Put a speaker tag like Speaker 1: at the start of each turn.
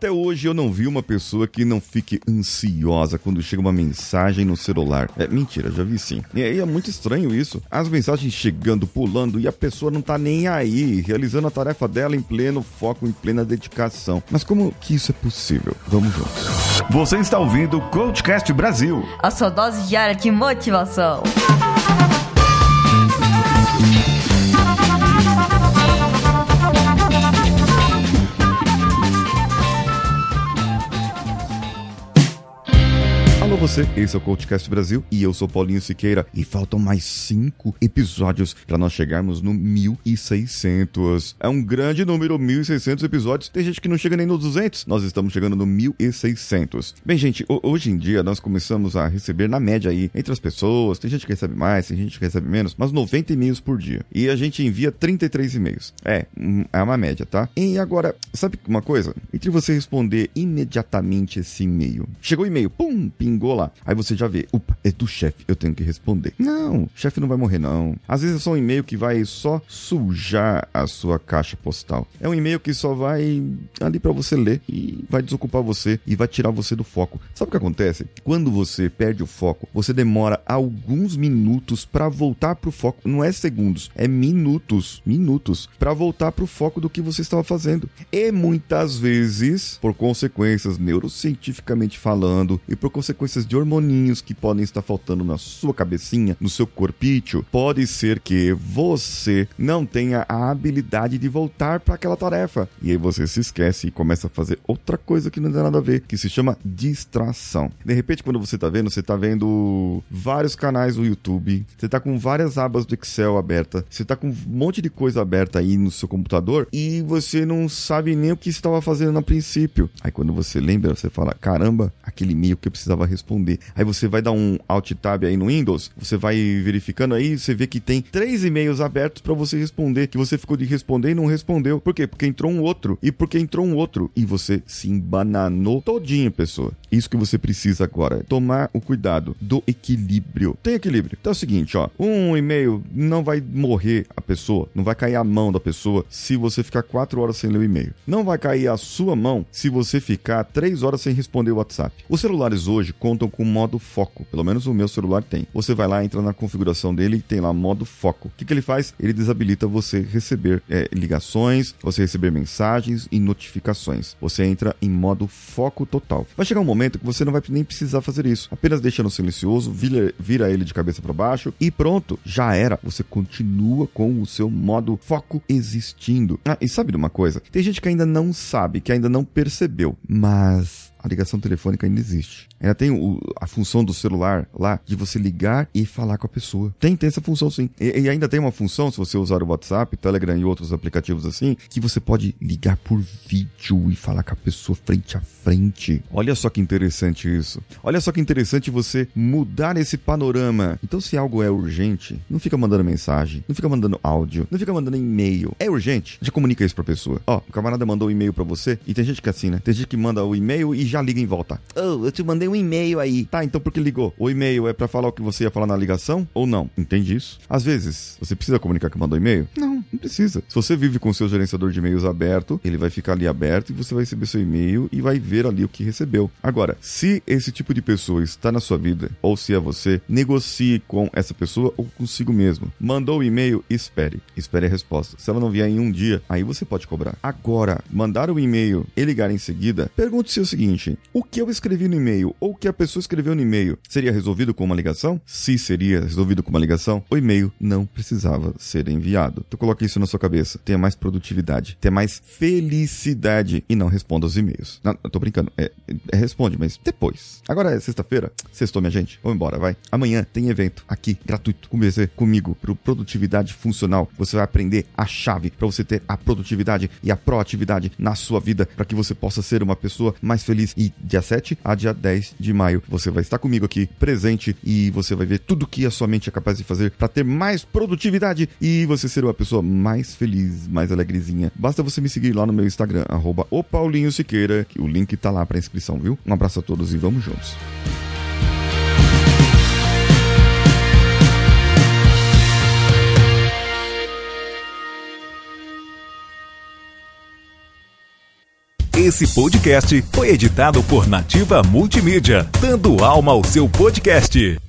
Speaker 1: Até hoje eu não vi uma pessoa que não fique ansiosa quando chega uma mensagem no celular. É mentira, já vi sim. E aí é muito estranho isso. As mensagens chegando, pulando e a pessoa não tá nem aí, realizando a tarefa dela em pleno foco, em plena dedicação. Mas como que isso é possível? Vamos juntos.
Speaker 2: Você está ouvindo o Coachcast Brasil.
Speaker 3: A sua dose diária de motivação.
Speaker 1: Você, esse é o Coachcast Brasil e eu sou Paulinho Siqueira e faltam mais cinco episódios para nós chegarmos no 1600. É um grande número, 1600 episódios. Tem gente que não chega nem no 200, nós estamos chegando no 1600. Bem, gente, hoje em dia nós começamos a receber na média aí entre as pessoas, tem gente que recebe mais, tem gente que recebe menos, mas 90 e-mails por dia. E a gente envia 33 e-mails. É, hum, é uma média, tá? E agora, sabe uma coisa? Entre você responder imediatamente esse e-mail, chegou o e-mail, pum, pingou lá. Aí você já vê, upa, é do chefe, eu tenho que responder. Não, chefe não vai morrer não. Às vezes é só um e-mail que vai só sujar a sua caixa postal. É um e-mail que só vai ali para você ler e vai desocupar você e vai tirar você do foco. Sabe o que acontece? Quando você perde o foco, você demora alguns minutos para voltar pro foco. Não é segundos, é minutos, minutos para voltar pro foco do que você estava fazendo. E muitas vezes, por consequências neurocientificamente falando e por consequências de hormoninhos que podem estar faltando na sua cabecinha, no seu corpício, pode ser que você não tenha a habilidade de voltar para aquela tarefa. E aí você se esquece e começa a fazer outra coisa que não tem nada a ver, que se chama distração. De repente, quando você tá vendo, você tá vendo vários canais do YouTube, você tá com várias abas do Excel aberta, você tá com um monte de coisa aberta aí no seu computador e você não sabe nem o que estava fazendo no princípio. Aí quando você lembra, você fala: caramba, aquele e-mail que eu precisava responder. Aí você vai dar um Alt Tab aí no Windows, você vai verificando aí, você vê que tem três e-mails abertos para você responder, que você ficou de responder e não respondeu. Por quê? Porque entrou um outro. E porque entrou um outro. E você se embananou todinho, pessoa. Isso que você precisa agora é tomar o cuidado do equilíbrio. Tem equilíbrio. Então é o seguinte, ó. Um e-mail não vai morrer a pessoa, não vai cair a mão da pessoa se você ficar quatro horas sem ler o e-mail. Não vai cair a sua mão se você ficar três horas sem responder o WhatsApp. Os celulares hoje contam com modo foco. Pelo menos o meu celular tem. Você vai lá, entra na configuração dele e tem lá modo foco. O que, que ele faz? Ele desabilita você receber é, ligações, você receber mensagens e notificações. Você entra em modo foco total. Vai chegar um momento que você não vai nem precisar fazer isso. Apenas deixa no silencioso, vira, vira ele de cabeça para baixo e pronto, já era. Você continua com o seu modo foco existindo. Ah, e sabe de uma coisa? Tem gente que ainda não sabe, que ainda não percebeu, mas a ligação telefônica ainda existe. Ainda tem o, a função do celular lá de você ligar e falar com a pessoa. Tem, tem essa função sim. E, e, ainda tem uma função, se você usar o WhatsApp, Telegram e outros aplicativos assim, que você pode ligar por vídeo e falar com a pessoa frente a frente. Olha só que interessante isso. Olha só que interessante você mudar esse panorama. Então, se algo é urgente, não fica mandando mensagem, não fica mandando áudio, não fica mandando e-mail. É urgente? Já comunica isso pra pessoa. Ó, o camarada mandou um e-mail para você e tem gente que é assim, né? Tem gente que manda o e-mail e já liga em volta. Oh, eu te mandei um e-mail aí. Tá, então por que ligou? O e-mail é para falar o que você ia falar na ligação ou não? Entende isso? Às vezes, você precisa comunicar que mandou e-mail? Não, não precisa. Se você vive com o seu gerenciador de e-mails aberto, ele vai ficar ali aberto e você vai receber seu e-mail e vai ver ali o que recebeu. Agora, se esse tipo de pessoa está na sua vida, ou se é você, negocie com essa pessoa ou consigo mesmo. Mandou o e-mail, espere. Espere a resposta. Se ela não vier em um dia, aí você pode cobrar. Agora, mandar o e-mail e ligar em seguida, pergunte-se o seguinte: o que eu escrevi no e-mail ou o que a pessoa escreveu no e-mail seria resolvido com uma ligação? Se seria resolvido com uma ligação, o e-mail não precisava ser enviado. Então coloque isso na sua cabeça. Tenha mais produtividade, tenha mais felicidade e não responda os e-mails. Não, eu tô brincando. É, é, responde, mas depois. Agora é sexta-feira. Sextou, minha gente. Vamos embora, vai. Amanhã tem evento aqui, gratuito, com você, comigo, pro Produtividade Funcional. Você vai aprender a chave para você ter a produtividade e a proatividade na sua vida, para que você possa ser uma pessoa mais feliz. E dia 7 a dia 10 de maio, você vai estar comigo aqui, presente, e você vai ver tudo que a sua mente é capaz de fazer para ter mais produtividade e você ser uma pessoa mais feliz, mais alegrezinha. Basta você me seguir lá no meu Instagram, arroba o Paulinho Siqueira, que o link tá lá para inscrição, viu? Um abraço a todos e vamos juntos.
Speaker 4: Esse podcast foi editado por Nativa Multimídia, dando alma ao seu podcast.